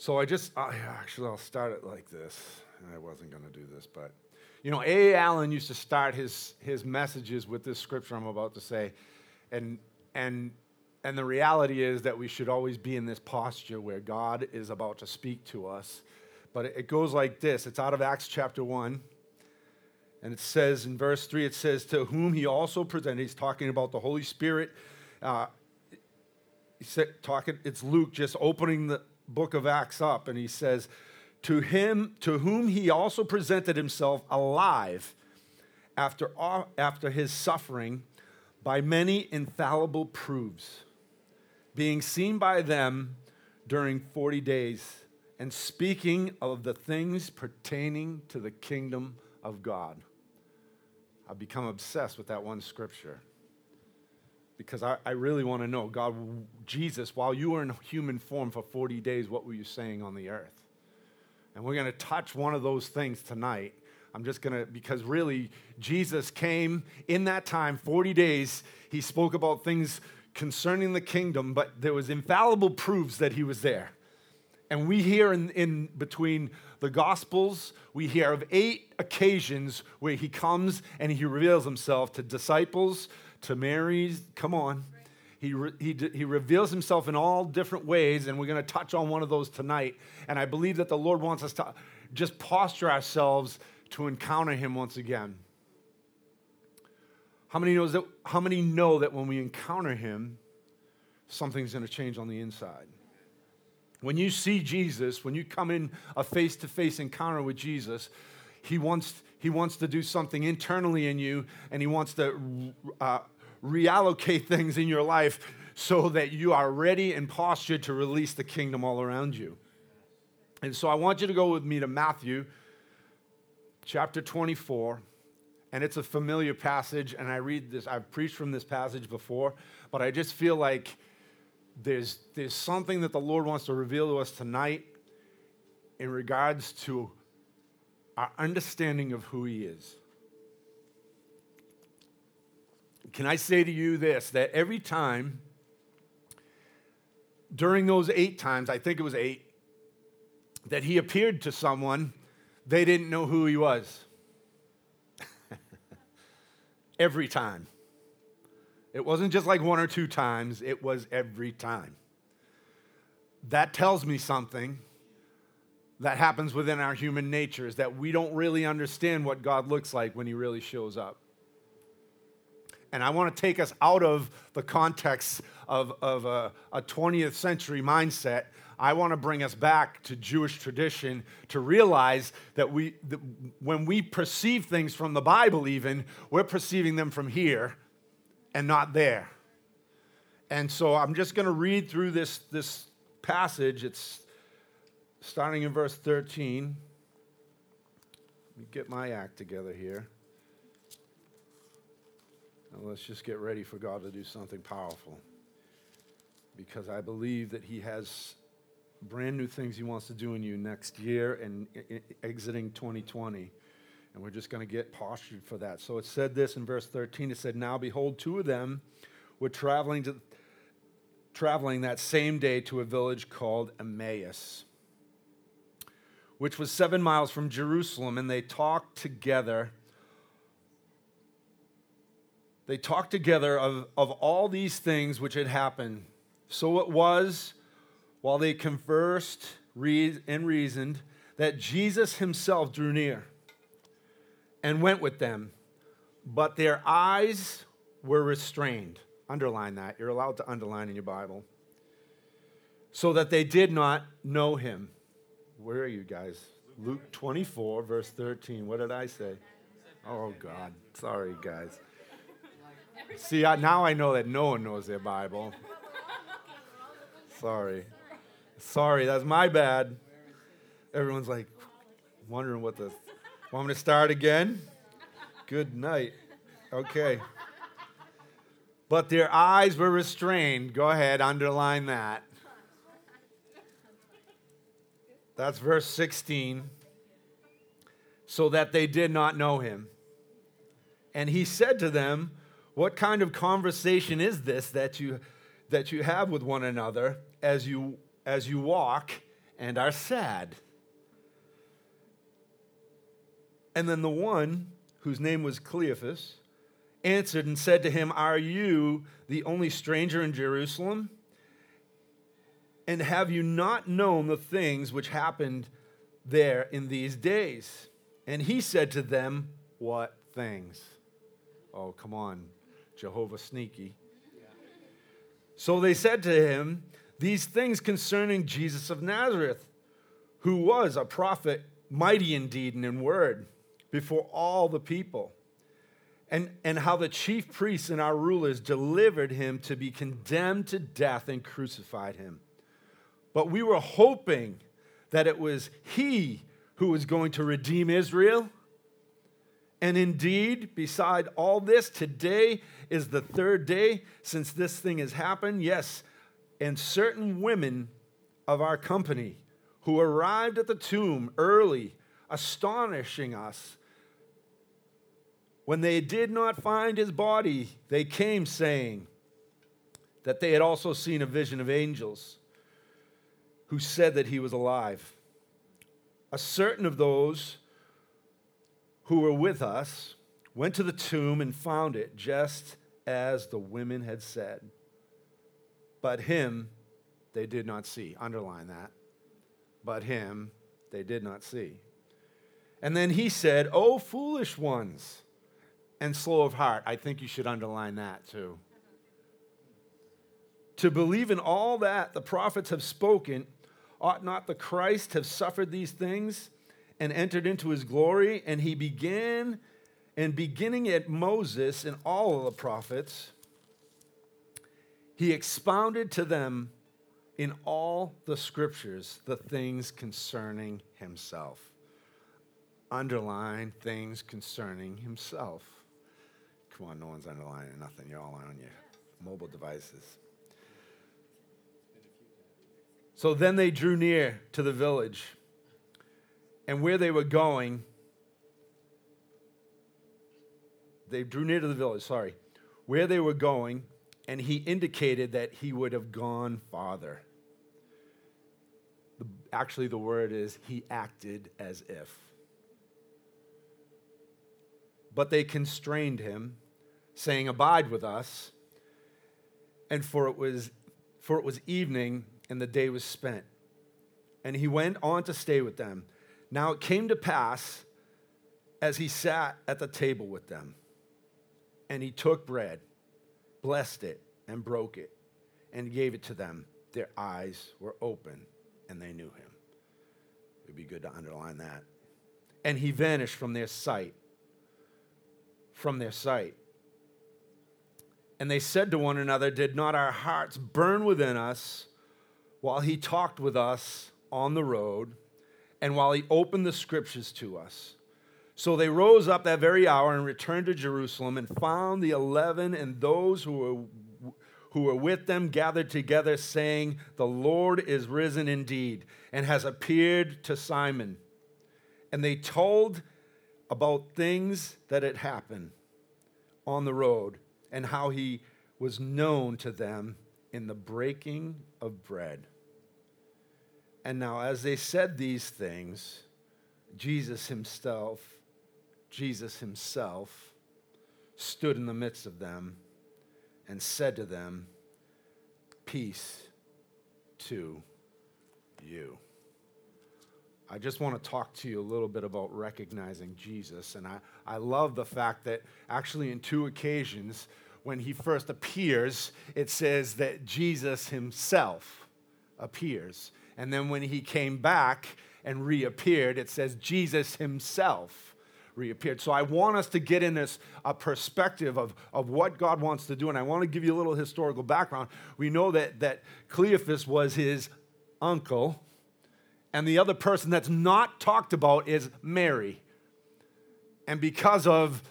So I just, uh, actually, I'll start it like this. I wasn't going to do this, but you know, A. Allen used to start his, his messages with this scripture I'm about to say. And, and, and the reality is that we should always be in this posture where God is about to speak to us. But it goes like this it's out of Acts chapter 1. And it says in verse 3, it says, To whom he also presented, he's talking about the Holy Spirit. Uh, he said, talking, it's Luke just opening the book of Acts up, and he says, to him to whom he also presented himself alive after, after his suffering by many infallible proofs being seen by them during 40 days and speaking of the things pertaining to the kingdom of god. I've become obsessed with that one scripture because I, I really want to know god jesus while you were in human form for 40 days what were you saying on the earth and we're going to touch one of those things tonight. I'm just going to, because really, Jesus came in that time, 40 days. He spoke about things concerning the kingdom, but there was infallible proofs that he was there. And we hear in, in between the Gospels, we hear of eight occasions where he comes and he reveals himself to disciples, to Mary's, come on, he, re- he, he reveals himself in all different ways, and we're going to touch on one of those tonight. And I believe that the Lord wants us to just posture ourselves to encounter him once again. How many, knows that, how many know that when we encounter him, something's going to change on the inside? When you see Jesus, when you come in a face to face encounter with Jesus, he wants, he wants to do something internally in you, and he wants to uh, reallocate things in your life so that you are ready and postured to release the kingdom all around you. And so I want you to go with me to Matthew chapter 24. And it's a familiar passage, and I read this, I've preached from this passage before, but I just feel like there's, there's something that the Lord wants to reveal to us tonight in regards to our understanding of who He is. Can I say to you this that every time during those eight times, I think it was eight, that he appeared to someone, they didn't know who he was. every time. It wasn't just like one or two times, it was every time. That tells me something that happens within our human nature is that we don't really understand what God looks like when he really shows up. And I want to take us out of the context of, of a, a 20th century mindset. I want to bring us back to Jewish tradition to realize that we, that when we perceive things from the Bible, even, we're perceiving them from here and not there. And so I'm just going to read through this, this passage. It's starting in verse 13. Let me get my act together here. Now let's just get ready for God to do something powerful. Because I believe that He has brand new things He wants to do in you next year and exiting 2020. And we're just going to get postured for that. So it said this in verse 13 it said, Now behold, two of them were traveling, to, traveling that same day to a village called Emmaus, which was seven miles from Jerusalem, and they talked together they talked together of, of all these things which had happened. So it was, while they conversed and reasoned, that Jesus himself drew near and went with them, but their eyes were restrained. Underline that. You're allowed to underline in your Bible. So that they did not know him. Where are you guys? Luke 24, verse 13. What did I say? Oh, God. Sorry, guys. See, I, now I know that no one knows their Bible. Sorry. Sorry, that's my bad. Everyone's like wondering what the. Want me to start again? Good night. Okay. But their eyes were restrained. Go ahead, underline that. That's verse 16. So that they did not know him. And he said to them, what kind of conversation is this that you, that you have with one another as you, as you walk and are sad. And then the one whose name was Cleophas answered and said to him, Are you the only stranger in Jerusalem? And have you not known the things which happened there in these days? And he said to them, What things? Oh, come on, Jehovah sneaky. So they said to him, These things concerning Jesus of Nazareth, who was a prophet, mighty in deed and in word, before all the people, and, and how the chief priests and our rulers delivered him to be condemned to death and crucified him. But we were hoping that it was he who was going to redeem Israel. And indeed, beside all this, today is the third day since this thing has happened. Yes, and certain women of our company who arrived at the tomb early, astonishing us. When they did not find his body, they came saying that they had also seen a vision of angels who said that he was alive. A certain of those who were with us went to the tomb and found it just as the women had said. But him they did not see. Underline that. But him they did not see. And then he said, O foolish ones and slow of heart. I think you should underline that too. To believe in all that the prophets have spoken, ought not the Christ have suffered these things and entered into his glory? And he began, and beginning at Moses and all of the prophets, he expounded to them in all the scriptures the things concerning himself. Underline things concerning himself. Come on, no one's underlining nothing. You're all on your mobile devices. So then they drew near to the village, and where they were going, they drew near to the village, sorry, where they were going, and he indicated that he would have gone farther. Actually, the word is he acted as if. But they constrained him, saying, Abide with us. And for it was, for it was evening, and the day was spent. And he went on to stay with them. Now it came to pass as he sat at the table with them, and he took bread, blessed it, and broke it, and gave it to them. Their eyes were open, and they knew him. It would be good to underline that. And he vanished from their sight. From their sight. And they said to one another, Did not our hearts burn within us? While he talked with us on the road and while he opened the scriptures to us. So they rose up that very hour and returned to Jerusalem and found the eleven and those who were, who were with them gathered together, saying, The Lord is risen indeed and has appeared to Simon. And they told about things that had happened on the road and how he was known to them in the breaking of bread. And now, as they said these things, Jesus himself, Jesus himself, stood in the midst of them and said to them, Peace to you. I just want to talk to you a little bit about recognizing Jesus. And I, I love the fact that actually, in two occasions, when he first appears, it says that Jesus himself appears. And then when he came back and reappeared, it says Jesus himself reappeared. So I want us to get in this a perspective of, of what God wants to do. And I want to give you a little historical background. We know that, that Cleophas was his uncle, and the other person that's not talked about is Mary. And because of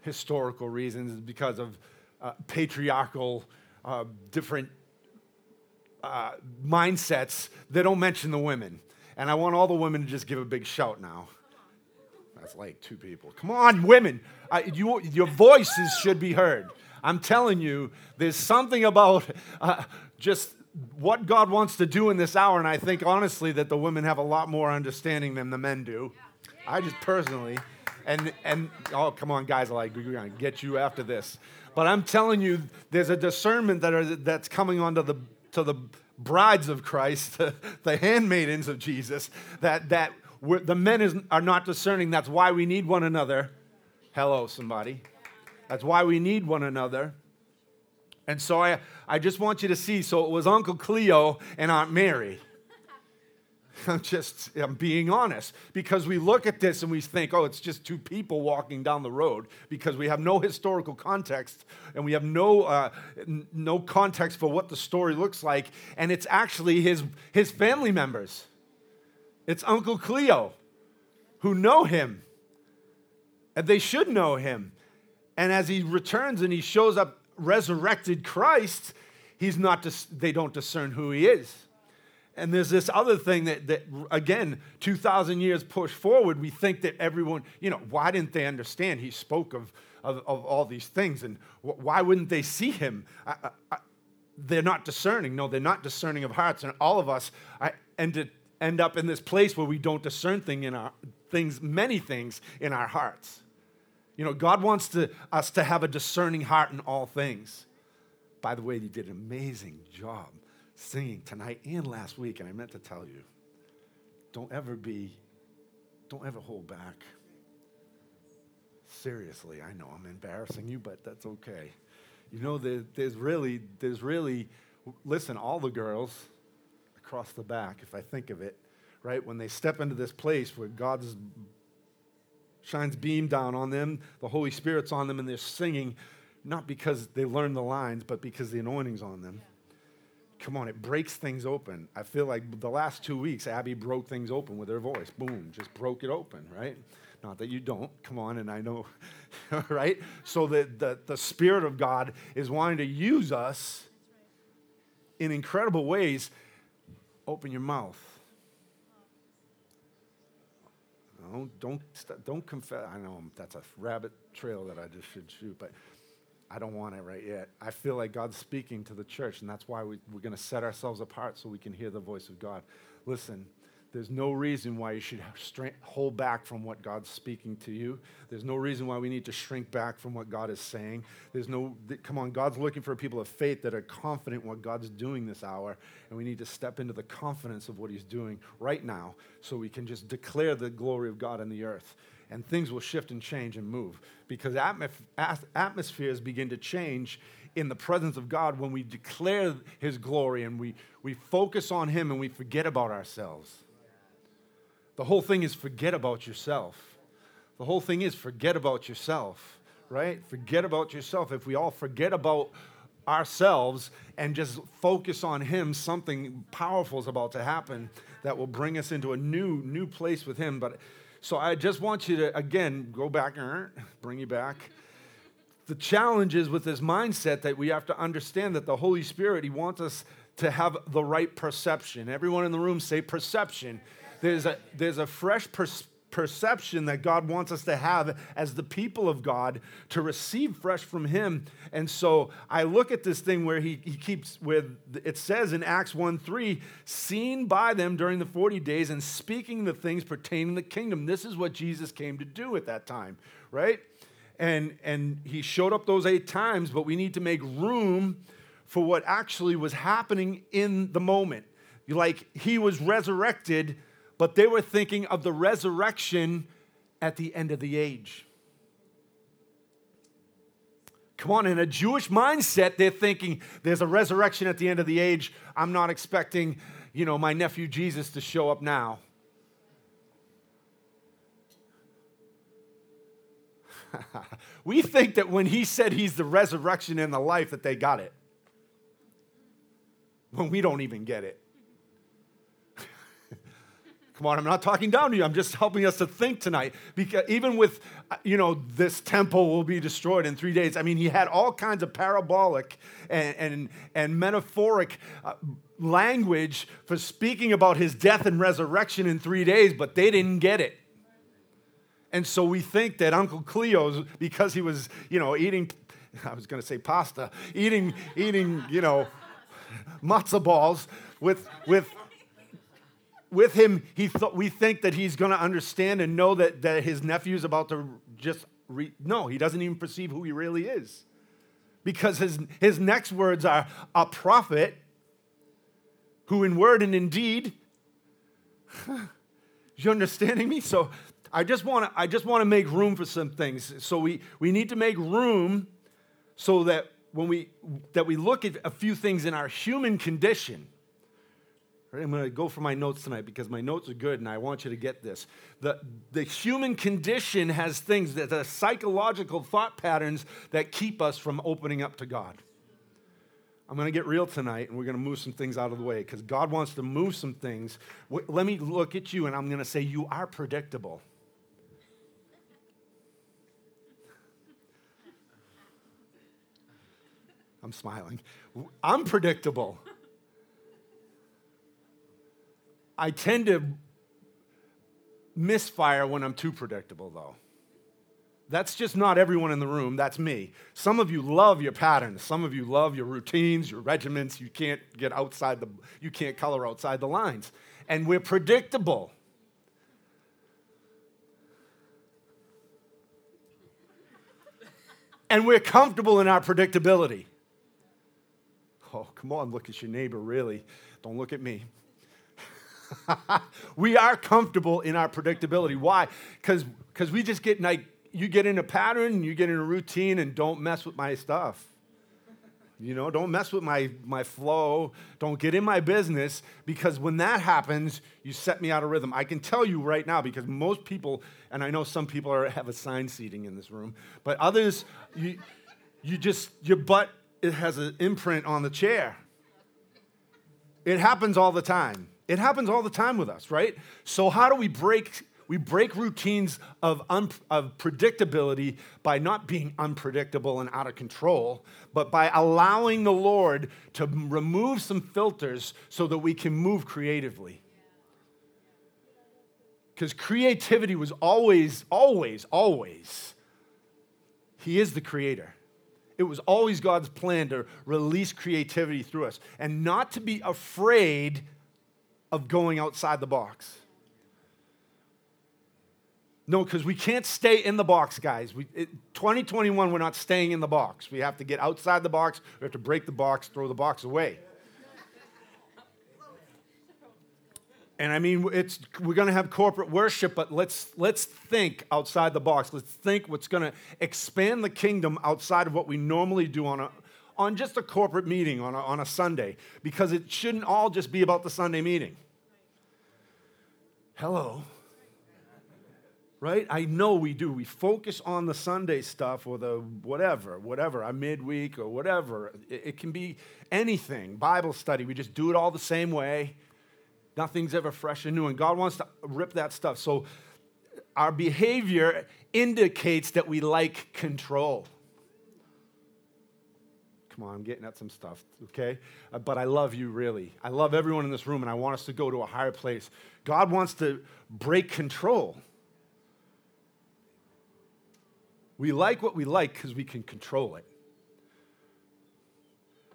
historical reasons, because of uh, patriarchal, uh, different uh, mindsets, they don't mention the women. And I want all the women to just give a big shout now. That's like two people. Come on, women. you, your voices should be heard. I'm telling you, there's something about uh, just what God wants to do in this hour, and I think honestly that the women have a lot more understanding than the men do. I just personally, and and oh come on guys, like we're gonna get you after this. But I'm telling you, there's a discernment that are that's coming onto the to the brides of Christ, the, the handmaidens of Jesus, that that the men is, are not discerning. That's why we need one another. Hello, somebody. That's why we need one another. And so I, I just want you to see. So it was Uncle Cleo and Aunt Mary. I'm just, I'm being honest. Because we look at this and we think, oh, it's just two people walking down the road because we have no historical context and we have no, uh, n- no context for what the story looks like. And it's actually his, his family members. It's Uncle Cleo who know him. And they should know him. And as he returns and he shows up resurrected Christ, he's not dis- they don't discern who he is. And there's this other thing that, that, again, 2,000 years push forward, we think that everyone, you know, why didn't they understand? He spoke of, of, of all these things, and why wouldn't they see him? I, I, they're not discerning. No, they're not discerning of hearts. And all of us I, end, end up in this place where we don't discern thing in our, things, many things in our hearts. You know, God wants to, us to have a discerning heart in all things. By the way, He did an amazing job singing tonight and last week, and I meant to tell you don't ever be, don't ever hold back. Seriously, I know I'm embarrassing you, but that's okay. You know, there, there's really, there's really, listen, all the girls across the back, if I think of it, right, when they step into this place where God's shines beam down on them, the Holy Spirit's on them, and they're singing, not because they learned the lines, but because the anointing's on them. Yeah come on, it breaks things open. I feel like the last two weeks, Abby broke things open with her voice. Boom, just broke it open, right? Not that you don't, come on, and I know, right? So that the, the Spirit of God is wanting to use us in incredible ways. Open your mouth. Don't, don't, don't confess. I know that's a rabbit trail that I just should shoot, but I don't want it right yet. I feel like God's speaking to the church, and that's why we, are going to set ourselves apart so we can hear the voice of God. Listen, there's no reason why you should hold back from what God's speaking to you. There's no reason why we need to shrink back from what God is saying. There's no, come on, God's looking for people of faith that are confident what God's doing this hour, and we need to step into the confidence of what He's doing right now so we can just declare the glory of God in the earth and things will shift and change and move because atmospheres begin to change in the presence of God when we declare His glory and we, we focus on Him and we forget about ourselves. The whole thing is forget about yourself. The whole thing is forget about yourself, right? Forget about yourself. If we all forget about ourselves and just focus on Him, something powerful is about to happen that will bring us into a new, new place with Him. But so I just want you to, again, go back, and bring you back. The challenge is with this mindset that we have to understand that the Holy Spirit, He wants us to have the right perception. Everyone in the room say perception. There's a, there's a fresh perspective perception that God wants us to have as the people of God to receive fresh from Him. And so I look at this thing where He, he keeps, with it says in Acts 1 3, seen by them during the 40 days and speaking the things pertaining to the kingdom. This is what Jesus came to do at that time, right? And, and He showed up those eight times, but we need to make room for what actually was happening in the moment. Like He was resurrected but they were thinking of the resurrection at the end of the age. Come on, in a Jewish mindset, they're thinking there's a resurrection at the end of the age. I'm not expecting, you know, my nephew Jesus to show up now. we think that when he said he's the resurrection and the life, that they got it. When we don't even get it. Come on, I'm not talking down to you. I'm just helping us to think tonight. Because even with, you know, this temple will be destroyed in three days. I mean, he had all kinds of parabolic and, and, and metaphoric uh, language for speaking about his death and resurrection in three days, but they didn't get it. And so we think that Uncle Cleo's, because he was, you know, eating, I was going to say pasta, eating, eating, you know, matzo balls with, with, with him, he th- we think that he's going to understand and know that, that his nephew's about to just re- no, he doesn't even perceive who he really is. Because his, his next words are a prophet who, in word and in deed, you understanding me? So I just want to I just want to make room for some things. So we, we need to make room so that when we that we look at a few things in our human condition Right, I'm going to go for my notes tonight because my notes are good and I want you to get this. The, the human condition has things that are psychological thought patterns that keep us from opening up to God. I'm going to get real tonight and we're going to move some things out of the way because God wants to move some things. Let me look at you and I'm going to say, You are predictable. I'm smiling. I'm predictable. I tend to misfire when I'm too predictable, though. That's just not everyone in the room. That's me. Some of you love your patterns. Some of you love your routines, your regiments. You can't get outside the, you can't color outside the lines. And we're predictable. and we're comfortable in our predictability. Oh, come on, look at your neighbor, really. Don't look at me. we are comfortable in our predictability. Why? Because we just get like, you get in a pattern, you get in a routine, and don't mess with my stuff. You know, don't mess with my, my flow. Don't get in my business because when that happens, you set me out of rhythm. I can tell you right now because most people, and I know some people are, have assigned seating in this room, but others, you, you just, your butt it has an imprint on the chair. It happens all the time. It happens all the time with us, right? So how do we break we break routines of, un, of predictability by not being unpredictable and out of control, but by allowing the Lord to remove some filters so that we can move creatively. Because creativity was always, always, always, He is the creator. It was always God's plan to release creativity through us and not to be afraid of going outside the box. No, because we can't stay in the box, guys. We, it, 2021, we're not staying in the box. We have to get outside the box. We have to break the box, throw the box away. And I mean, it's, we're going to have corporate worship, but let's, let's think outside the box. Let's think what's going to expand the kingdom outside of what we normally do on a, on just a corporate meeting on a, on a Sunday because it shouldn't all just be about the Sunday meeting. Hello. Right? I know we do. We focus on the Sunday stuff or the whatever, whatever, a midweek or whatever. It, it can be anything. Bible study, we just do it all the same way. Nothing's ever fresh and new. And God wants to rip that stuff. So our behavior indicates that we like control. Come on, I'm getting at some stuff, okay? Uh, but I love you really. I love everyone in this room, and I want us to go to a higher place. God wants to break control. We like what we like because we can control it.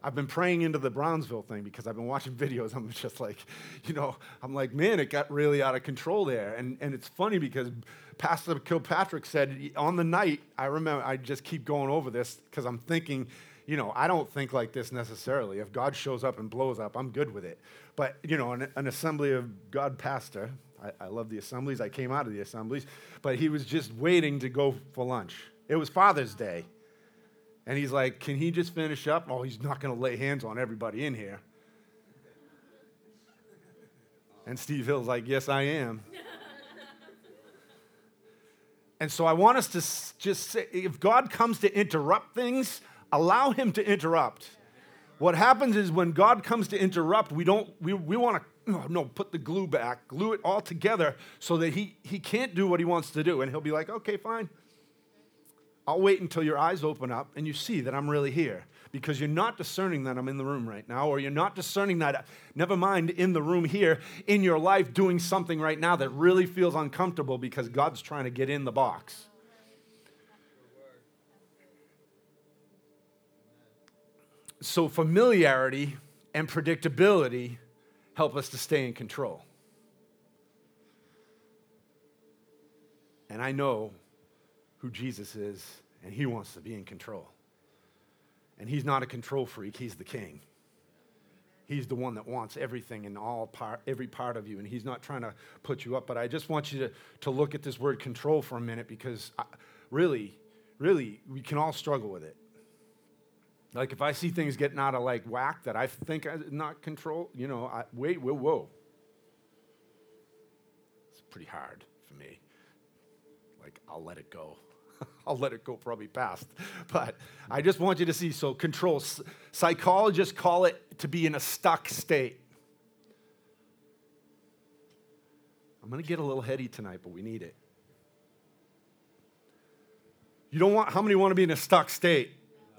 I've been praying into the Brownsville thing because I've been watching videos. I'm just like, you know, I'm like, man, it got really out of control there. And, and it's funny because Pastor Kilpatrick said on the night, I remember, I just keep going over this because I'm thinking, you know, I don't think like this necessarily. If God shows up and blows up, I'm good with it. But, you know, an, an assembly of God pastor, I, I love the assemblies. I came out of the assemblies, but he was just waiting to go for lunch. It was Father's Day. And he's like, Can he just finish up? Oh, he's not going to lay hands on everybody in here. And Steve Hill's like, Yes, I am. and so I want us to just say if God comes to interrupt things, allow him to interrupt. What happens is when God comes to interrupt, we don't, we, we want to, no, put the glue back, glue it all together so that he, he can't do what he wants to do. And he'll be like, okay, fine. I'll wait until your eyes open up and you see that I'm really here because you're not discerning that I'm in the room right now, or you're not discerning that, never mind, in the room here, in your life, doing something right now that really feels uncomfortable because God's trying to get in the box. So, familiarity and predictability help us to stay in control. And I know who Jesus is, and he wants to be in control. And he's not a control freak, he's the king. He's the one that wants everything in all every part of you, and he's not trying to put you up. But I just want you to, to look at this word control for a minute because I, really, really, we can all struggle with it. Like if I see things getting out of like whack that I think I'm not control, you know, I, wait, whoa, whoa. It's pretty hard for me. Like I'll let it go. I'll let it go probably past. But I just want you to see so control. Psychologists call it to be in a stuck state. I'm going to get a little heady tonight, but we need it. You don't want, how many want to be in a stuck state?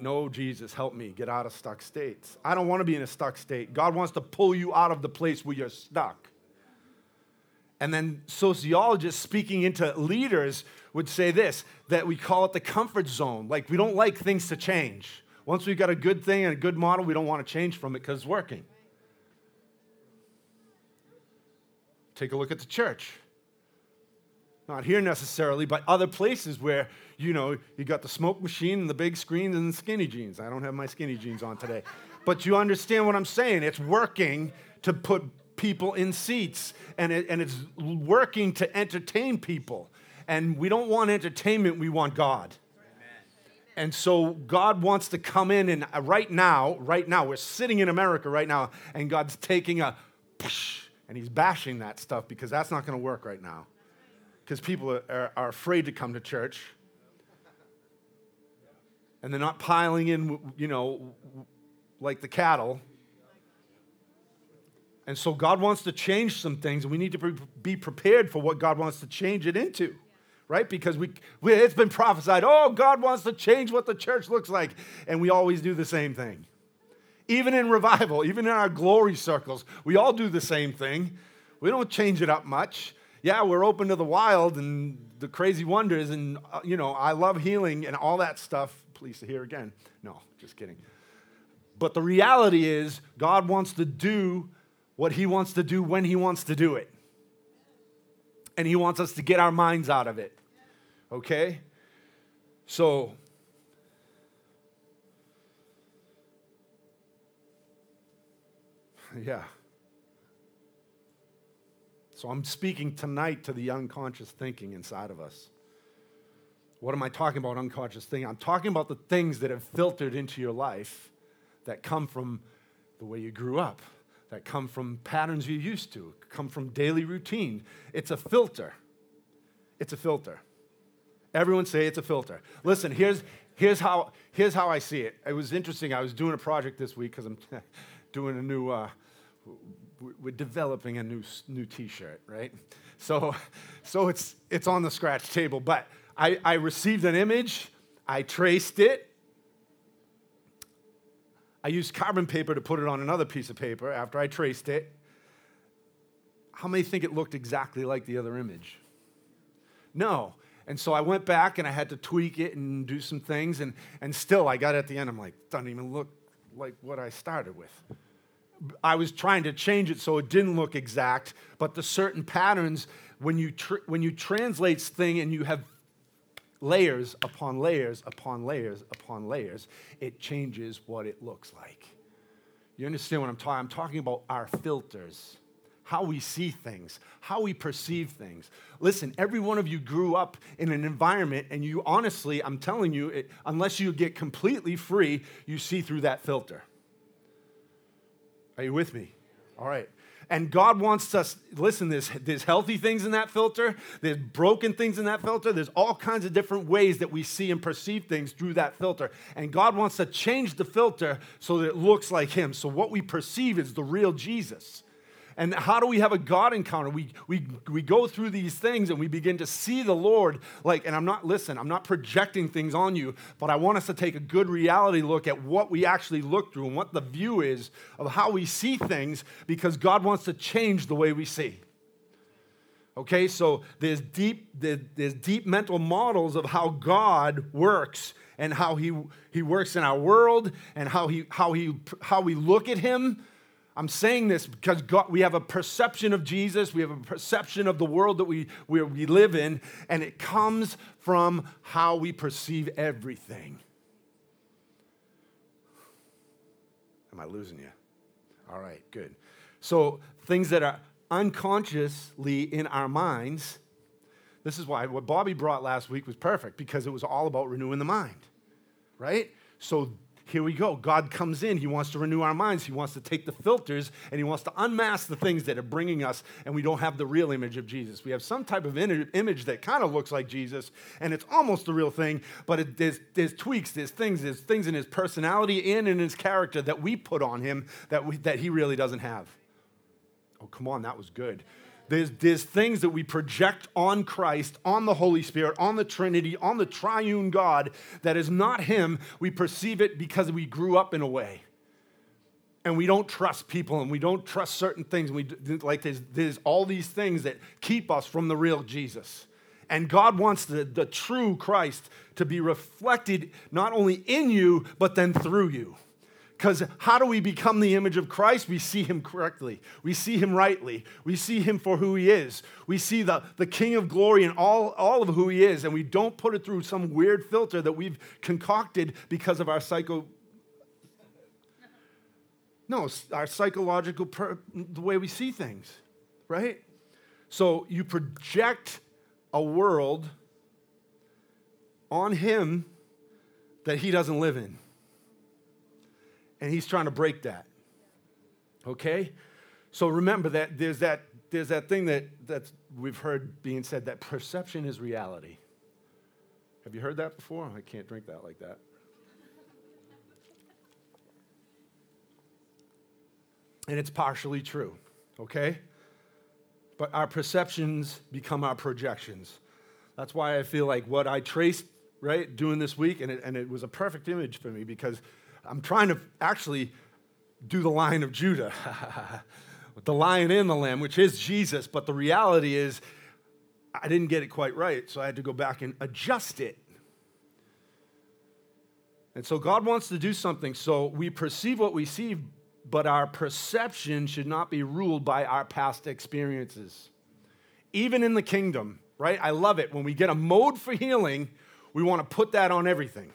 No, Jesus, help me get out of stuck states. I don't want to be in a stuck state. God wants to pull you out of the place where you're stuck. And then sociologists speaking into leaders would say this that we call it the comfort zone. Like we don't like things to change. Once we've got a good thing and a good model, we don't want to change from it because it's working. Take a look at the church. Not here necessarily, but other places where, you know, you got the smoke machine and the big screens and the skinny jeans. I don't have my skinny jeans on today. But you understand what I'm saying. It's working to put people in seats, and, it, and it's working to entertain people. And we don't want entertainment, we want God. And so God wants to come in, and uh, right now, right now, we're sitting in America right now, and God's taking a and he's bashing that stuff because that's not going to work right now because people are, are, are, afraid to come to church. And they're not piling in, you know, like the cattle. And so God wants to change some things, and we need to be prepared for what God wants to change it into, right? Because we, we, it's been prophesied, oh, God wants to change what the church looks like, and we always do the same thing. Even in revival, even in our glory circles, we all do the same thing. We don't change it up much yeah, we're open to the wild and the crazy wonders, and, uh, you know, I love healing and all that stuff. Please here again. No, just kidding. But the reality is, God wants to do what He wants to do when He wants to do it. And He wants us to get our minds out of it. Okay? So, yeah. So I'm speaking tonight to the unconscious thinking inside of us. What am I talking about, unconscious thing? I'm talking about the things that have filtered into your life that come from the way you grew up, that come from patterns you used to, come from daily routine. It's a filter. It's a filter. Everyone say it's a filter. Listen, here's, here's, how, here's how I see it. It was interesting. I was doing a project this week because I'm doing a new uh, we're developing a new, new t-shirt, right? So, so it's, it's on the scratch table. But I, I received an image, I traced it, I used carbon paper to put it on another piece of paper after I traced it. How many think it looked exactly like the other image? No. And so I went back and I had to tweak it and do some things, and, and still I got at the end, I'm like, doesn't even look like what I started with. I was trying to change it so it didn't look exact, but the certain patterns, when you, tr- when you translate thing and you have layers upon layers upon layers upon layers, it changes what it looks like. You understand what I'm talking? I'm talking about our filters, how we see things, how we perceive things. Listen, every one of you grew up in an environment, and you honestly, I'm telling you, it, unless you get completely free, you see through that filter. Are you with me? All right. And God wants us, listen, there's, there's healthy things in that filter, there's broken things in that filter, there's all kinds of different ways that we see and perceive things through that filter. And God wants to change the filter so that it looks like Him. So what we perceive is the real Jesus. And how do we have a God encounter? We, we, we go through these things and we begin to see the Lord. Like, and I'm not, listen, I'm not projecting things on you, but I want us to take a good reality look at what we actually look through and what the view is of how we see things because God wants to change the way we see. Okay, so there's deep, there's deep mental models of how God works and how he, he works in our world and how, he, how, he, how we look at him I'm saying this because God, we have a perception of Jesus, we have a perception of the world that we, we, we live in, and it comes from how we perceive everything. Am I losing you? All right, good. So, things that are unconsciously in our minds, this is why what Bobby brought last week was perfect because it was all about renewing the mind, right? So, here we go. God comes in. He wants to renew our minds. He wants to take the filters and he wants to unmask the things that are bringing us, and we don't have the real image of Jesus. We have some type of image that kind of looks like Jesus, and it's almost the real thing, but it, there's, there's tweaks, there's things, there's things in his personality and in his character that we put on him that, we, that he really doesn't have. Oh, come on, that was good. There's, there's things that we project on Christ, on the Holy Spirit, on the Trinity, on the triune God that is not Him. We perceive it because we grew up in a way. And we don't trust people and we don't trust certain things. We, like there's, there's all these things that keep us from the real Jesus. And God wants the, the true Christ to be reflected not only in you, but then through you. Because how do we become the image of Christ? We see him correctly. We see him rightly. We see him for who he is. We see the, the King of glory and all, all of who he is, and we don't put it through some weird filter that we've concocted because of our psycho. No, our psychological, per, the way we see things, right? So you project a world on him that he doesn't live in and he's trying to break that. Okay? So remember that there's that there's that thing that that's we've heard being said that perception is reality. Have you heard that before? I can't drink that like that. And it's partially true, okay? But our perceptions become our projections. That's why I feel like what I traced, right, doing this week, and it, and it was a perfect image for me because I'm trying to actually do the lion of Judah, the lion and the lamb, which is Jesus. But the reality is, I didn't get it quite right, so I had to go back and adjust it. And so God wants to do something. So we perceive what we see, but our perception should not be ruled by our past experiences. Even in the kingdom, right? I love it. When we get a mode for healing, we want to put that on everything.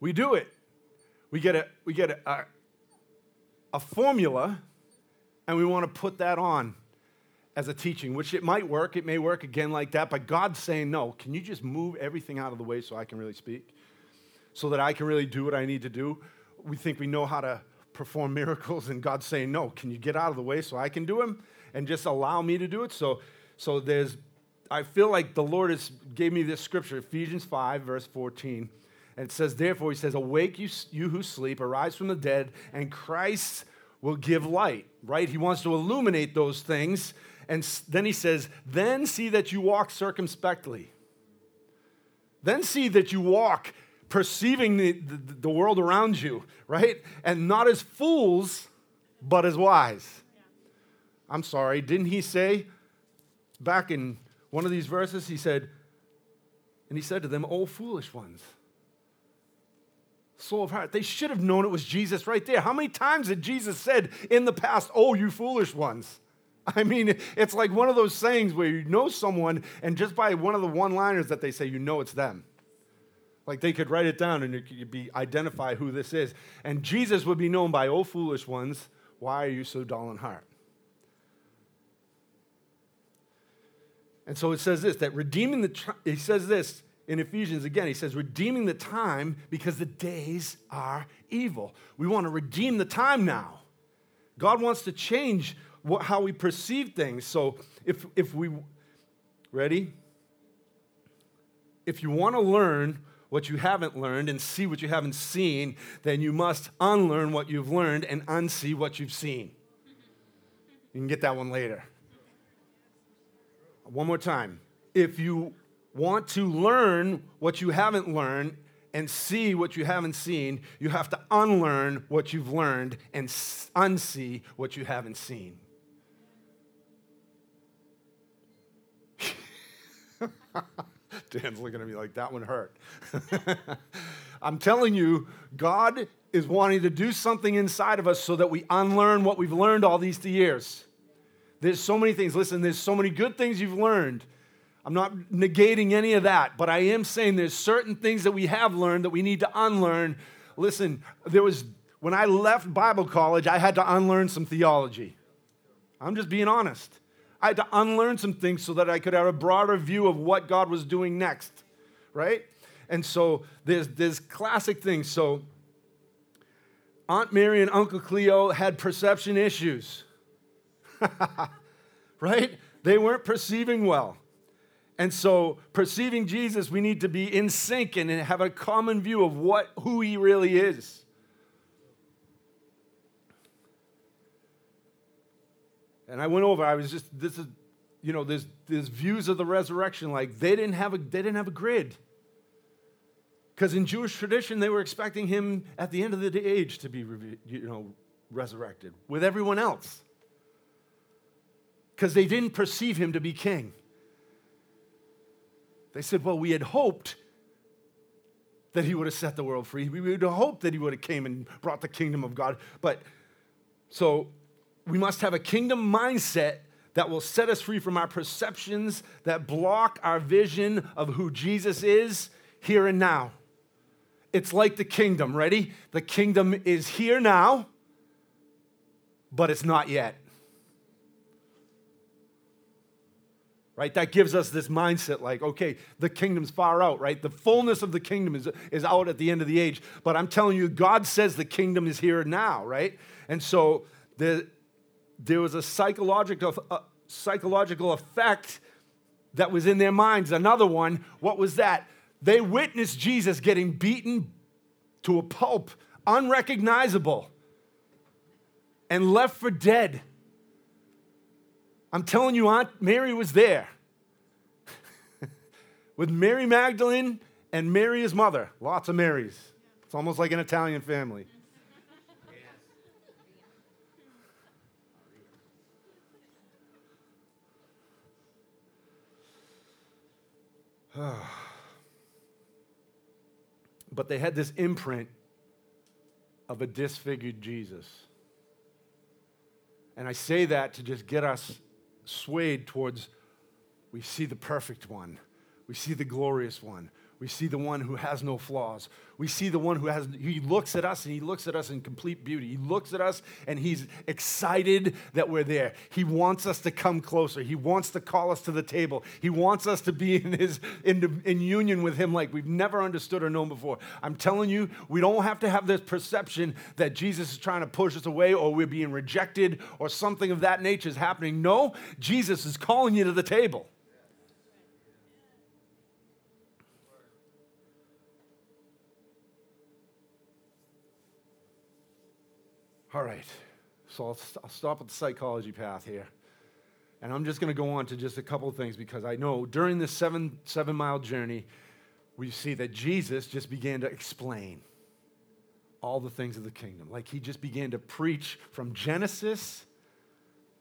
We do it. We get a, we get a, a, a formula and we want to put that on as a teaching, which it might work. It may work again like that, but God's saying, no, can you just move everything out of the way so I can really speak? So that I can really do what I need to do? We think we know how to perform miracles, and God's saying, no, can you get out of the way so I can do them and just allow me to do it? So, so there's, I feel like the Lord has gave me this scripture, Ephesians 5, verse 14. And it says, therefore, he says, Awake, you, you who sleep, arise from the dead, and Christ will give light, right? He wants to illuminate those things. And then he says, Then see that you walk circumspectly. Then see that you walk perceiving the, the, the world around you, right? And not as fools, but as wise. Yeah. I'm sorry, didn't he say back in one of these verses, he said, and he said to them, Oh, foolish ones slow of heart. They should have known it was Jesus right there. How many times had Jesus said in the past, Oh, you foolish ones? I mean, it's like one of those sayings where you know someone, and just by one of the one liners that they say, you know it's them. Like they could write it down and it could be identify who this is. And Jesus would be known by, Oh, foolish ones, why are you so dull in heart? And so it says this that redeeming the, he says this, in Ephesians again, he says, redeeming the time because the days are evil. We want to redeem the time now. God wants to change what, how we perceive things. So if, if we, ready? If you want to learn what you haven't learned and see what you haven't seen, then you must unlearn what you've learned and unsee what you've seen. You can get that one later. One more time. If you want to learn what you haven't learned and see what you haven't seen, you have to unlearn what you've learned and unsee what you haven't seen. Dan's looking at me like that one hurt. I'm telling you, God is wanting to do something inside of us so that we unlearn what we've learned all these years. There's so many things. Listen, there's so many good things you've learned. I'm not negating any of that, but I am saying there's certain things that we have learned that we need to unlearn. Listen, there was when I left Bible college, I had to unlearn some theology. I'm just being honest. I had to unlearn some things so that I could have a broader view of what God was doing next, right? And so there's, there's classic things. So Aunt Mary and Uncle Cleo had perception issues, right? They weren't perceiving well. And so, perceiving Jesus, we need to be in sync and have a common view of what, who he really is. And I went over, I was just, this is, you know, there's, there's views of the resurrection, like they didn't have a, they didn't have a grid. Because in Jewish tradition, they were expecting him at the end of the age to be, you know, resurrected with everyone else. Because they didn't perceive him to be king. They said, well, we had hoped that he would have set the world free. We would have hoped that he would have came and brought the kingdom of God. But so we must have a kingdom mindset that will set us free from our perceptions that block our vision of who Jesus is here and now. It's like the kingdom, ready? The kingdom is here now, but it's not yet. Right? That gives us this mindset like, okay, the kingdom's far out, right? The fullness of the kingdom is, is out at the end of the age. But I'm telling you, God says the kingdom is here now, right? And so the, there was a psychological, uh, psychological effect that was in their minds. Another one, what was that? They witnessed Jesus getting beaten to a pulp, unrecognizable, and left for dead. I'm telling you, Aunt Mary was there with Mary Magdalene and Mary, his mother. Lots of Marys. It's almost like an Italian family. but they had this imprint of a disfigured Jesus. And I say that to just get us swayed towards we see the perfect one, we see the glorious one, we see the one who has no flaws. We see the one who has, he looks at us and he looks at us in complete beauty. He looks at us and he's excited that we're there. He wants us to come closer. He wants to call us to the table. He wants us to be in his, in, in union with him like we've never understood or known before. I'm telling you, we don't have to have this perception that Jesus is trying to push us away or we're being rejected or something of that nature is happening. No, Jesus is calling you to the table. All right, so I'll, I'll stop at the psychology path here. And I'm just going to go on to just a couple of things because I know during this seven, seven mile journey, we see that Jesus just began to explain all the things of the kingdom. Like he just began to preach from Genesis,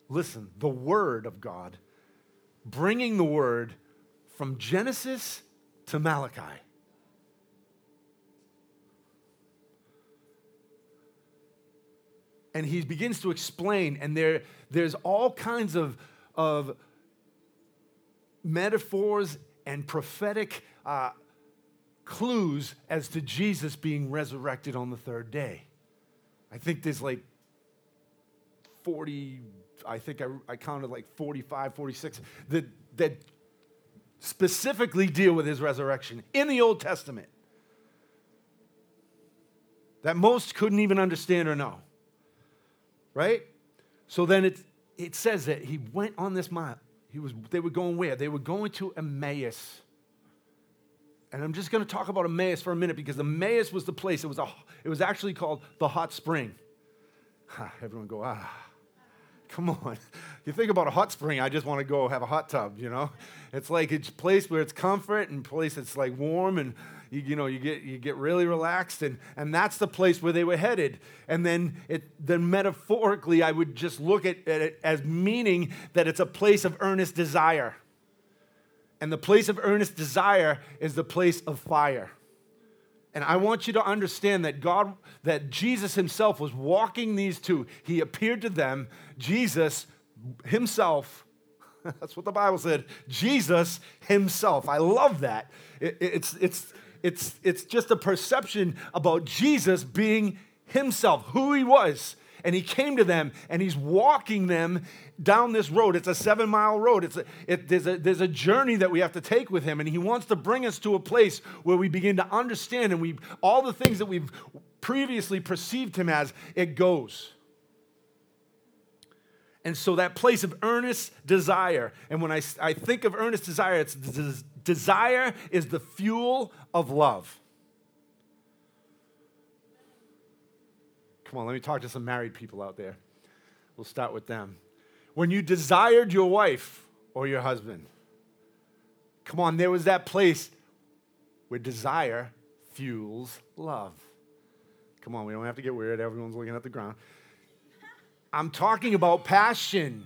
listen, the word of God, bringing the word from Genesis to Malachi. And he begins to explain, and there, there's all kinds of, of metaphors and prophetic uh, clues as to Jesus being resurrected on the third day. I think there's like 40, I think I, I counted like 45, 46 that, that specifically deal with his resurrection in the Old Testament that most couldn't even understand or know right? So then it, it says that he went on this mile. He was, they were going where? They were going to Emmaus. And I'm just going to talk about Emmaus for a minute because Emmaus was the place. It was, a, it was actually called the hot spring. everyone go, ah. Come on. You think about a hot spring, I just want to go have a hot tub, you know? It's like a place where it's comfort and place that's like warm and you, you, know, you get, you get really relaxed, and, and that's the place where they were headed. And then, it, then metaphorically, I would just look at, at it as meaning that it's a place of earnest desire. And the place of earnest desire is the place of fire. And I want you to understand that God, that Jesus himself was walking these two. He appeared to them. Jesus himself, that's what the Bible said, Jesus himself. I love that. It, it's, it's, it's, it's just a perception about Jesus being himself, who he was. And he came to them and he's walking them down this road. It's a seven mile road. It's a, it, there's, a, there's a journey that we have to take with him. And he wants to bring us to a place where we begin to understand and we, all the things that we've previously perceived him as, it goes. And so that place of earnest desire, and when I, I think of earnest desire, it's desire is the fuel of love. Come on, let me talk to some married people out there. We'll start with them when you desired your wife or your husband. Come on, there was that place where desire fuels love. Come on, we don't have to get weird. Everyone's looking at the ground. I'm talking about passion.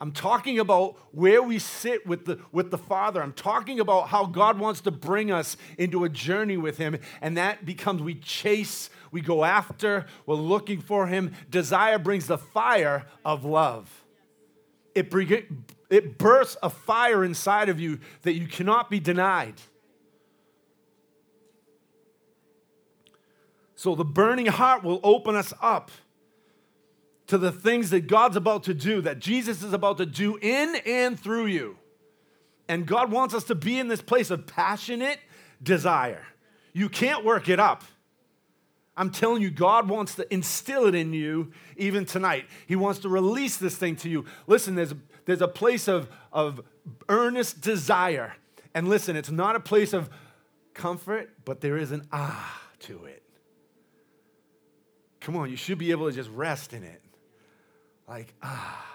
I'm talking about where we sit with the, with the Father. I'm talking about how God wants to bring us into a journey with Him. And that becomes we chase, we go after, we're looking for Him. Desire brings the fire of love. It, it bursts a fire inside of you that you cannot be denied. So the burning heart will open us up to the things that God's about to do, that Jesus is about to do in and through you. And God wants us to be in this place of passionate desire. You can't work it up. I'm telling you, God wants to instill it in you even tonight. He wants to release this thing to you. Listen, there's, there's a place of, of earnest desire. And listen, it's not a place of comfort, but there is an ah to it. Come on, you should be able to just rest in it. Like, ah.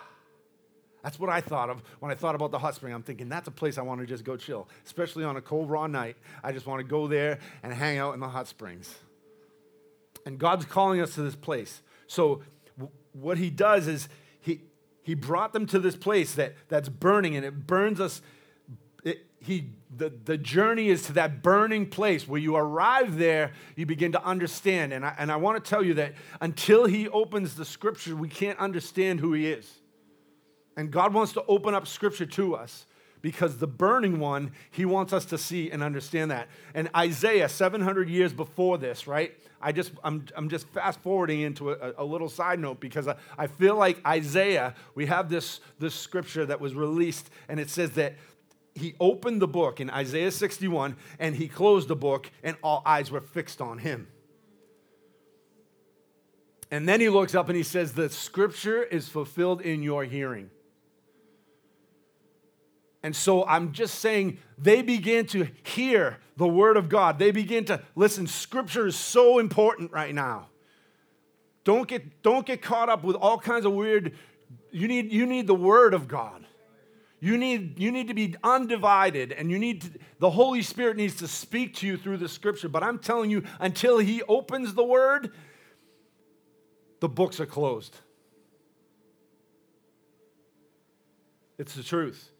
That's what I thought of when I thought about the hot spring. I'm thinking that's a place I want to just go chill, especially on a cold, raw night. I just want to go there and hang out in the hot springs. And God's calling us to this place. So, w- what He does is He, he brought them to this place that, that's burning, and it burns us. He the, the journey is to that burning place where you arrive there, you begin to understand. And I, and I want to tell you that until He opens the scripture, we can't understand who He is. And God wants to open up scripture to us because the burning one, He wants us to see and understand that. And Isaiah, 700 years before this, right? I just, I'm, I'm just fast forwarding into a, a little side note because I, I feel like Isaiah, we have this, this scripture that was released, and it says that he opened the book in Isaiah 61 and he closed the book, and all eyes were fixed on him. And then he looks up and he says, The scripture is fulfilled in your hearing. And so I'm just saying, they begin to hear the word of God. They begin to listen. Scripture is so important right now. Don't get, don't get caught up with all kinds of weird. You need, you need the word of God. You need, you need to be undivided, and you need to, the Holy Spirit needs to speak to you through the scripture. But I'm telling you, until He opens the word, the books are closed. It's the truth.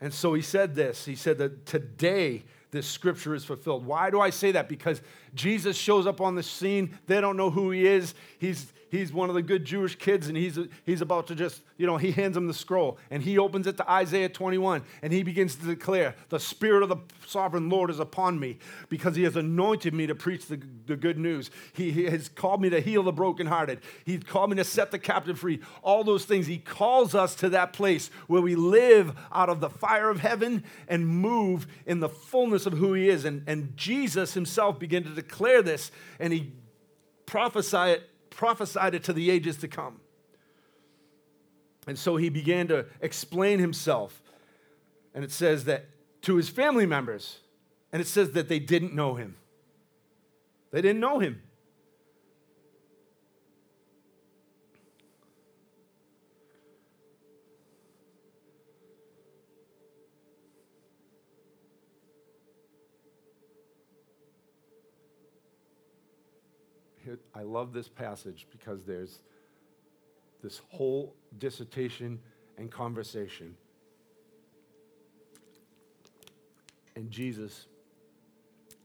And so he said this. He said that today this scripture is fulfilled. Why do I say that? Because Jesus shows up on the scene. They don't know who he is. He's, he's one of the good Jewish kids, and he's, he's about to just, you know, he hands him the scroll, and he opens it to Isaiah 21, and he begins to declare, The Spirit of the sovereign Lord is upon me, because he has anointed me to preach the, the good news. He, he has called me to heal the brokenhearted. He's called me to set the captive free. All those things. He calls us to that place where we live out of the fire of heaven and move in the fullness of who he is. And, and Jesus himself began to declare this, and he prophesied it prophesied it to the ages to come. And so he began to explain himself. And it says that to his family members, and it says that they didn't know him. They didn't know him. I love this passage because there's this whole dissertation and conversation. And Jesus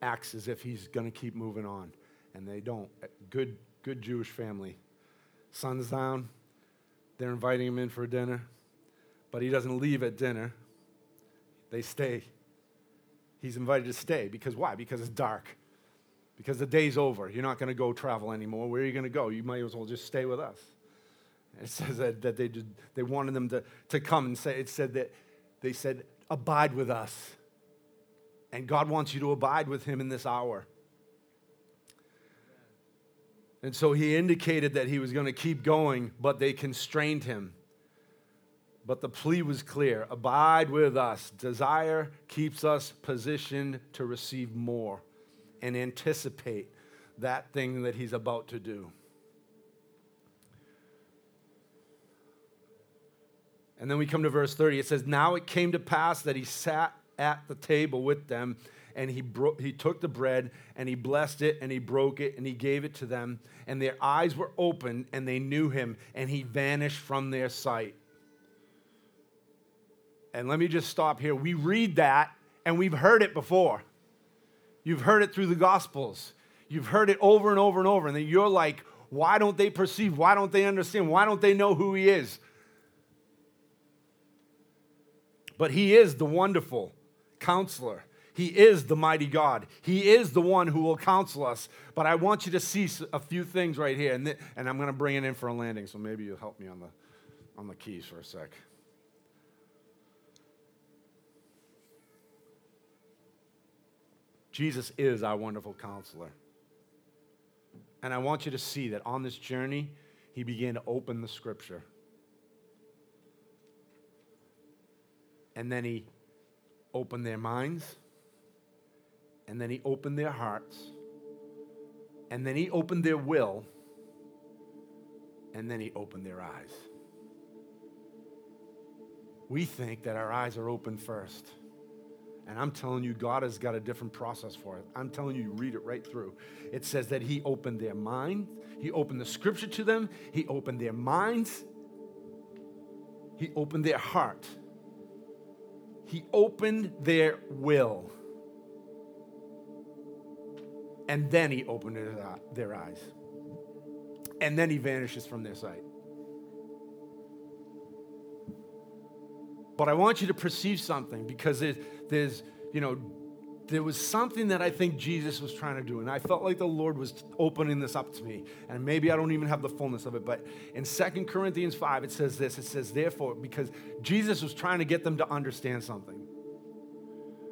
acts as if he's going to keep moving on. And they don't. Good, good Jewish family. Sun's down. They're inviting him in for dinner. But he doesn't leave at dinner. They stay. He's invited to stay. Because why? Because it's dark. Because the day's over. You're not going to go travel anymore. Where are you going to go? You might as well just stay with us. It says that, that they, did, they wanted them to, to come and say, it said that they said, abide with us. And God wants you to abide with him in this hour. And so he indicated that he was going to keep going, but they constrained him. But the plea was clear abide with us. Desire keeps us positioned to receive more and anticipate that thing that he's about to do. And then we come to verse 30. It says, Now it came to pass that he sat at the table with them, and he, bro- he took the bread, and he blessed it, and he broke it, and he gave it to them. And their eyes were opened, and they knew him, and he vanished from their sight. And let me just stop here. We read that, and we've heard it before. You've heard it through the Gospels. You've heard it over and over and over, and then you're like, why don't they perceive? Why don't they understand? Why don't they know who he is? But He is the wonderful counselor. He is the mighty God. He is the one who will counsel us. But I want you to see a few things right here, and, th- and I'm going to bring it in for a landing, so maybe you'll help me on the, on the keys for a sec. Jesus is our wonderful counselor. And I want you to see that on this journey, he began to open the scripture. And then he opened their minds. And then he opened their hearts. And then he opened their will. And then he opened their eyes. We think that our eyes are open first. And I'm telling you, God has got a different process for it. I'm telling you, read it right through. It says that He opened their mind, He opened the scripture to them, He opened their minds, He opened their heart, he opened their will. And then he opened their eyes. And then he vanishes from their sight. But I want you to perceive something because there's, there's you know, there was something that I think Jesus was trying to do. And I felt like the Lord was opening this up to me. And maybe I don't even have the fullness of it. But in Second Corinthians 5, it says this it says, therefore, because Jesus was trying to get them to understand something.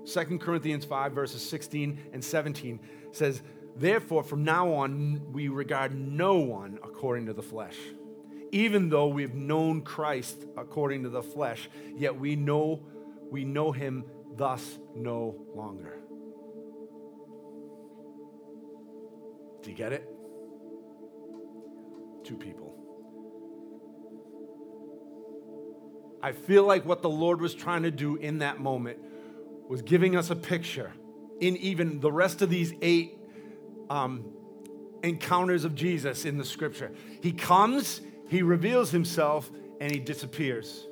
Second Corinthians 5, verses 16 and 17 says, Therefore, from now on, we regard no one according to the flesh. Even though we've known Christ according to the flesh, yet we know we know him thus no longer. Do you get it? Two people. I feel like what the Lord was trying to do in that moment was giving us a picture in even the rest of these eight um, encounters of Jesus in the scripture. He comes, he reveals himself, and he disappears.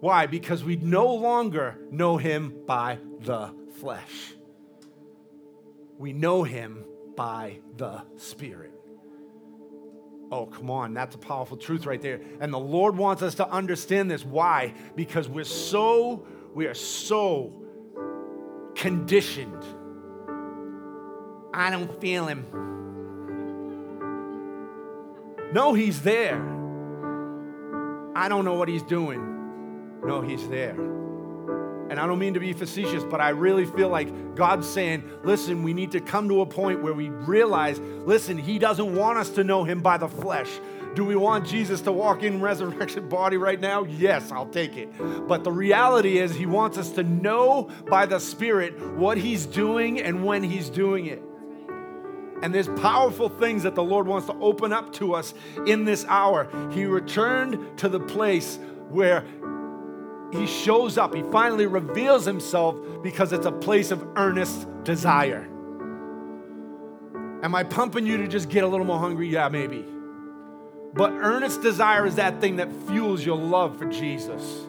Why? Because we no longer know him by the flesh. We know him by the Spirit. Oh, come on. That's a powerful truth right there. And the Lord wants us to understand this. Why? Because we're so, we are so conditioned. I don't feel him. No, he's there. I don't know what he's doing. No, he's there. And I don't mean to be facetious, but I really feel like God's saying, listen, we need to come to a point where we realize, listen, He doesn't want us to know Him by the flesh. Do we want Jesus to walk in resurrection body right now? Yes, I'll take it. But the reality is, He wants us to know by the Spirit what He's doing and when He's doing it. And there's powerful things that the Lord wants to open up to us in this hour. He returned to the place where he shows up. He finally reveals himself because it's a place of earnest desire. Am I pumping you to just get a little more hungry? Yeah, maybe. But earnest desire is that thing that fuels your love for Jesus.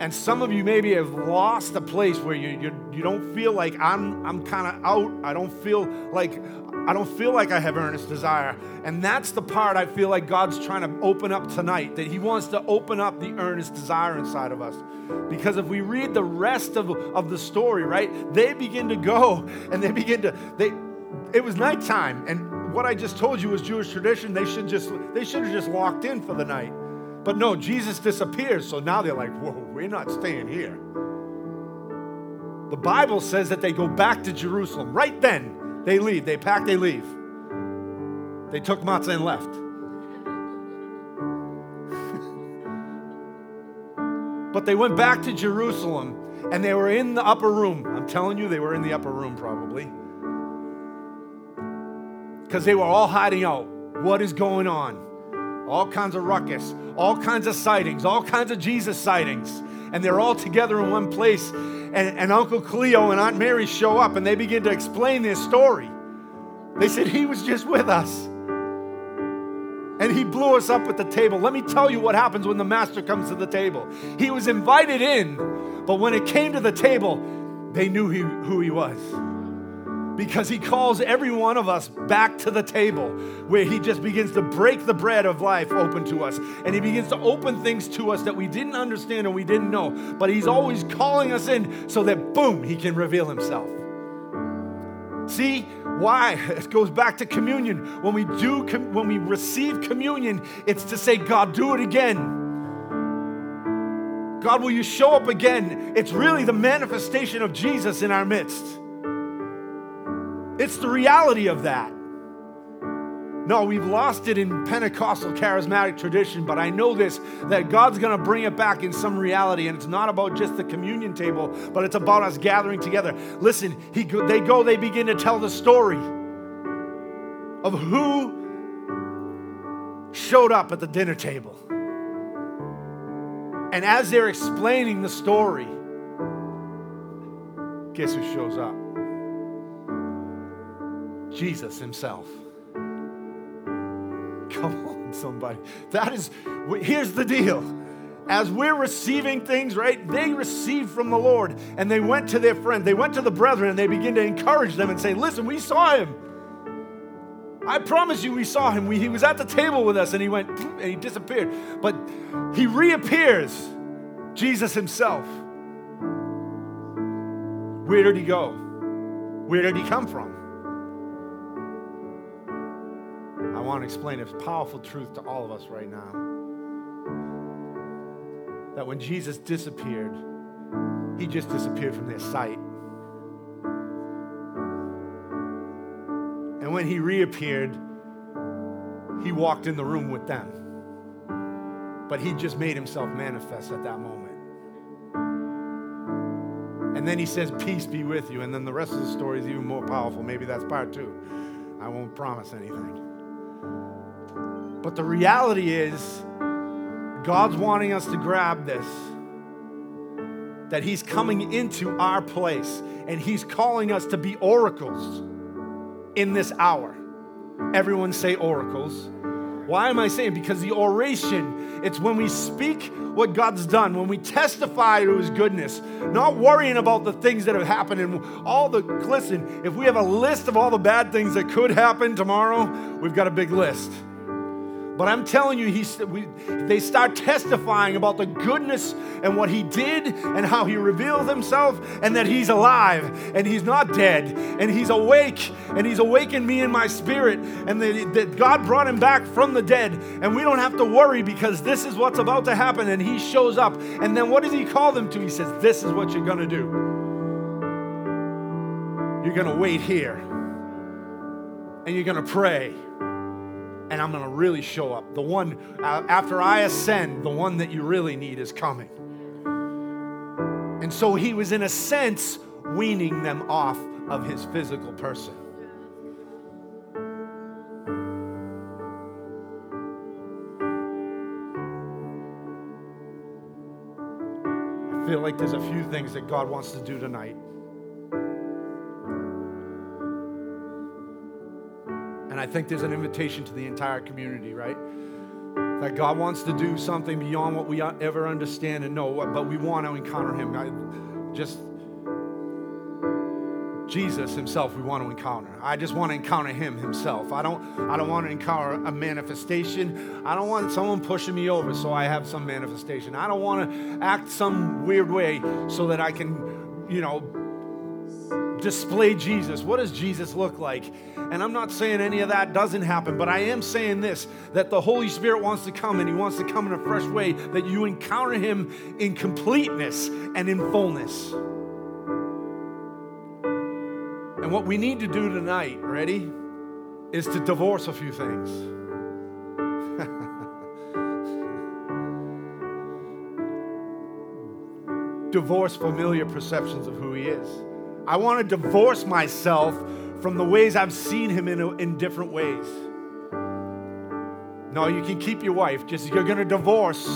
And some of you maybe have lost a place where you, you, you don't feel like I'm, I'm kind of out. I don't feel like I don't feel like I have earnest desire. And that's the part I feel like God's trying to open up tonight, that He wants to open up the earnest desire inside of us. Because if we read the rest of, of the story, right, they begin to go and they begin to, they, it was nighttime. And what I just told you was Jewish tradition. They should just, they should have just walked in for the night. But no, Jesus disappears. So now they're like, whoa, we're not staying here. The Bible says that they go back to Jerusalem. Right then, they leave. They pack, they leave. They took matzah and left. but they went back to Jerusalem and they were in the upper room. I'm telling you, they were in the upper room probably. Because they were all hiding out. What is going on? All kinds of ruckus, all kinds of sightings, all kinds of Jesus sightings. And they're all together in one place. And, and Uncle Cleo and Aunt Mary show up and they begin to explain their story. They said, He was just with us. And he blew us up at the table. Let me tell you what happens when the master comes to the table. He was invited in, but when it came to the table, they knew he, who he was because he calls every one of us back to the table where he just begins to break the bread of life open to us. And he begins to open things to us that we didn't understand and we didn't know. But he's always calling us in so that boom he can reveal himself. See why? It goes back to communion. When we do when we receive communion it's to say god do it again. God, will you show up again? It's really the manifestation of Jesus in our midst. It's the reality of that. No, we've lost it in Pentecostal charismatic tradition, but I know this that God's going to bring it back in some reality, and it's not about just the communion table, but it's about us gathering together. Listen, he, they go, they begin to tell the story of who showed up at the dinner table. And as they're explaining the story, guess who shows up? Jesus himself. Come on, somebody. That is, here's the deal. As we're receiving things, right, they received from the Lord and they went to their friend, they went to the brethren and they begin to encourage them and say, Listen, we saw him. I promise you, we saw him. We, he was at the table with us and he went and he disappeared. But he reappears, Jesus himself. Where did he go? Where did he come from? Want to explain a powerful truth to all of us right now. That when Jesus disappeared, he just disappeared from their sight. And when he reappeared, he walked in the room with them. But he just made himself manifest at that moment. And then he says, Peace be with you. And then the rest of the story is even more powerful. Maybe that's part two. I won't promise anything. But the reality is, God's wanting us to grab this. That He's coming into our place and He's calling us to be oracles in this hour. Everyone say oracles. Why am I saying? Because the oration, it's when we speak what God's done, when we testify to His goodness, not worrying about the things that have happened and all the, listen, if we have a list of all the bad things that could happen tomorrow, we've got a big list. But I'm telling you, he, we, they start testifying about the goodness and what he did and how he revealed himself and that he's alive and he's not dead and he's awake and he's awakened me in my spirit and that, that God brought him back from the dead. And we don't have to worry because this is what's about to happen. And he shows up. And then what does he call them to? He says, This is what you're going to do. You're going to wait here and you're going to pray and I'm going to really show up. The one, uh, after I ascend, the one that you really need is coming. And so he was, in a sense, weaning them off of his physical person. I feel like there's a few things that God wants to do tonight. I think there's an invitation to the entire community, right? that God wants to do something beyond what we ever understand and know, but we want to encounter Him. I just Jesus himself we want to encounter. I just want to encounter him himself. I don't I don't want to encounter a manifestation. I don't want someone pushing me over so I have some manifestation. I don't want to act some weird way so that I can, you know, display Jesus. What does Jesus look like? And I'm not saying any of that doesn't happen, but I am saying this that the Holy Spirit wants to come and He wants to come in a fresh way, that you encounter Him in completeness and in fullness. And what we need to do tonight, ready, is to divorce a few things. divorce familiar perceptions of who he is. I want to divorce myself from the ways I've seen him in, in different ways. No, you can keep your wife, just you're going to divorce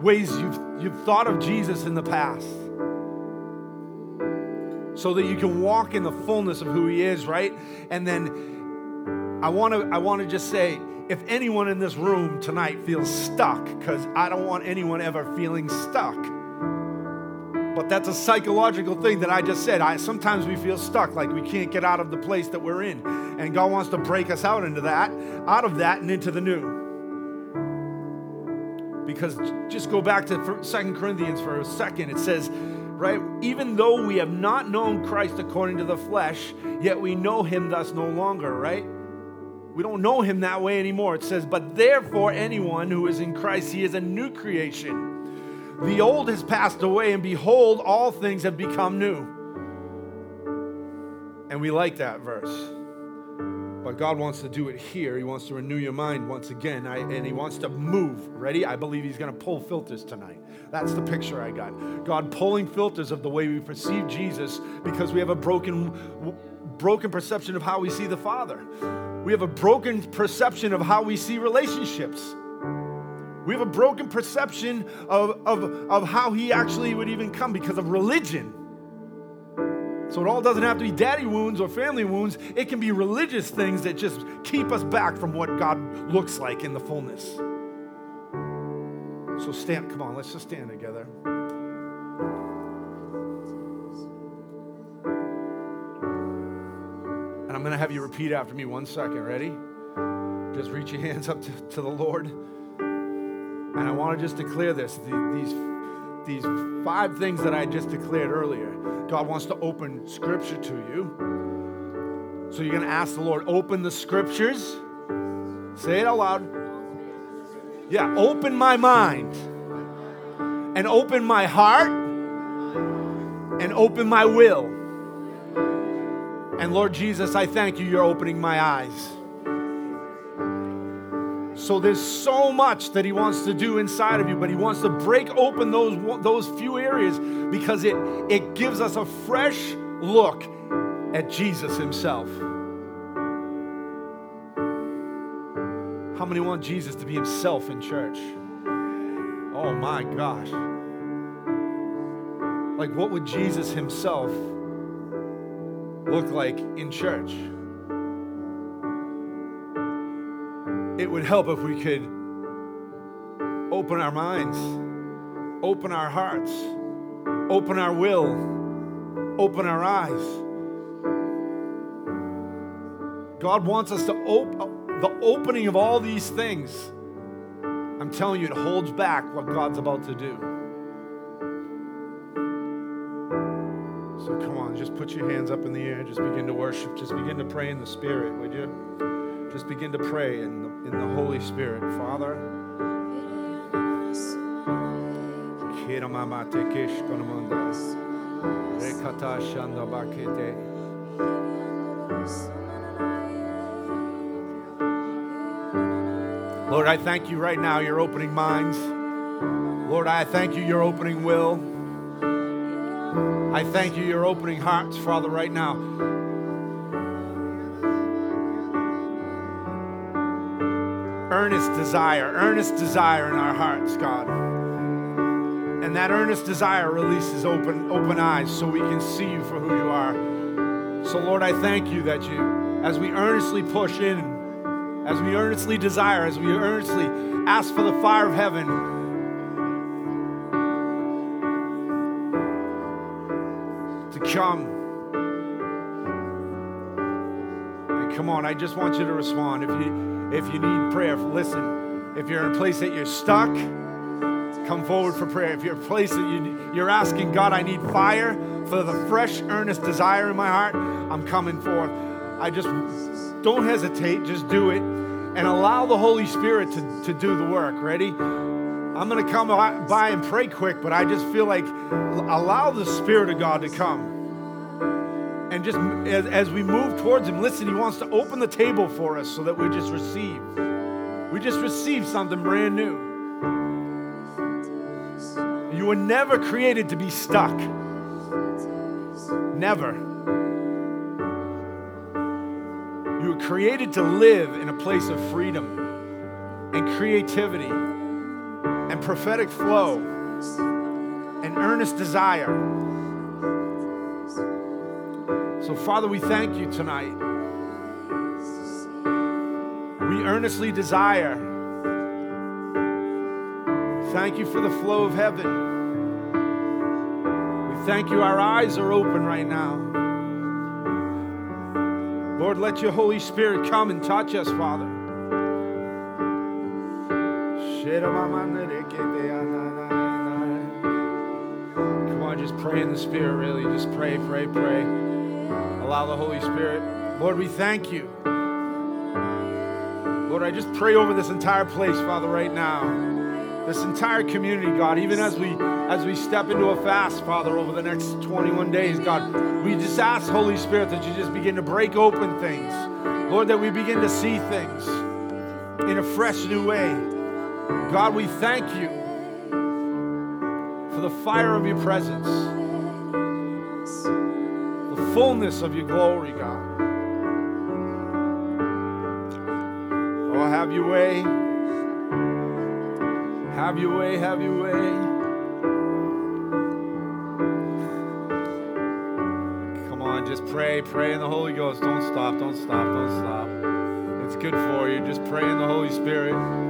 ways you've, you've thought of Jesus in the past so that you can walk in the fullness of who he is, right? And then I want to I want to just say if anyone in this room tonight feels stuck cuz I don't want anyone ever feeling stuck. But that's a psychological thing that I just said. I sometimes we feel stuck like we can't get out of the place that we're in. And God wants to break us out into that, out of that and into the new because just go back to Second Corinthians for a second. It says, right? Even though we have not known Christ according to the flesh, yet we know him thus no longer, right? We don't know him that way anymore. It says, But therefore, anyone who is in Christ, he is a new creation. The old has passed away, and behold, all things have become new. And we like that verse. But God wants to do it here. He wants to renew your mind once again, I, and He wants to move. Ready? I believe He's going to pull filters tonight. That's the picture I got. God pulling filters of the way we perceive Jesus because we have a broken, broken perception of how we see the Father. We have a broken perception of how we see relationships. We have a broken perception of, of, of how He actually would even come because of religion. So it all doesn't have to be daddy wounds or family wounds. It can be religious things that just keep us back from what God looks like in the fullness. So stand, come on, let's just stand together. And I'm going to have you repeat after me one second. Ready? Just reach your hands up to, to the Lord. And I want to just declare this. these these five things that I just declared earlier. God wants to open scripture to you. So you're going to ask the Lord, open the scriptures. Say it out loud. Yeah, open my mind and open my heart and open my will. And Lord Jesus, I thank you, you're opening my eyes. So there's so much that he wants to do inside of you, but he wants to break open those, those few areas because it, it gives us a fresh look at Jesus himself. How many want Jesus to be himself in church? Oh my gosh. Like, what would Jesus himself look like in church? It would help if we could open our minds, open our hearts, open our will, open our eyes. God wants us to open the opening of all these things. I'm telling you, it holds back what God's about to do. So come on, just put your hands up in the air. Just begin to worship. Just begin to pray in the Spirit, would you? Just begin to pray in the, in the Holy Spirit. Father, Lord, I thank you right now, you're opening minds. Lord, I thank you, you're opening will. I thank you, you're opening hearts, Father, right now. Earnest desire, earnest desire in our hearts, God. And that earnest desire releases open, open eyes so we can see you for who you are. So, Lord, I thank you that you, as we earnestly push in, as we earnestly desire, as we earnestly ask for the fire of heaven. To come. And come on, I just want you to respond. If you if you need prayer, listen. If you're in a place that you're stuck, come forward for prayer. If you're in a place that you, you're asking God, I need fire for the fresh, earnest desire in my heart, I'm coming forth. I just don't hesitate, just do it and allow the Holy Spirit to, to do the work. Ready? I'm going to come by and pray quick, but I just feel like allow the Spirit of God to come. And just as, as we move towards Him, listen, He wants to open the table for us so that we just receive. We just receive something brand new. You were never created to be stuck. Never. You were created to live in a place of freedom and creativity and prophetic flow and earnest desire. So, Father, we thank you tonight. We earnestly desire. Thank you for the flow of heaven. We thank you, our eyes are open right now. Lord, let your Holy Spirit come and touch us, Father. Come on, just pray in the Spirit, really. Just pray, pray, pray. Allow the Holy Spirit. Lord, we thank you. Lord, I just pray over this entire place, Father, right now this entire community, God, even as we as we step into a fast, Father, over the next 21 days, God, we just ask, Holy Spirit, that you just begin to break open things. Lord, that we begin to see things in a fresh new way. God, we thank you for the fire of your presence, fullness of your glory, God. Oh, have your way. Have your way, have your way. Come on, just pray, pray in the Holy Ghost. Don't stop, don't stop, don't stop. It's good for you. Just pray in the Holy Spirit.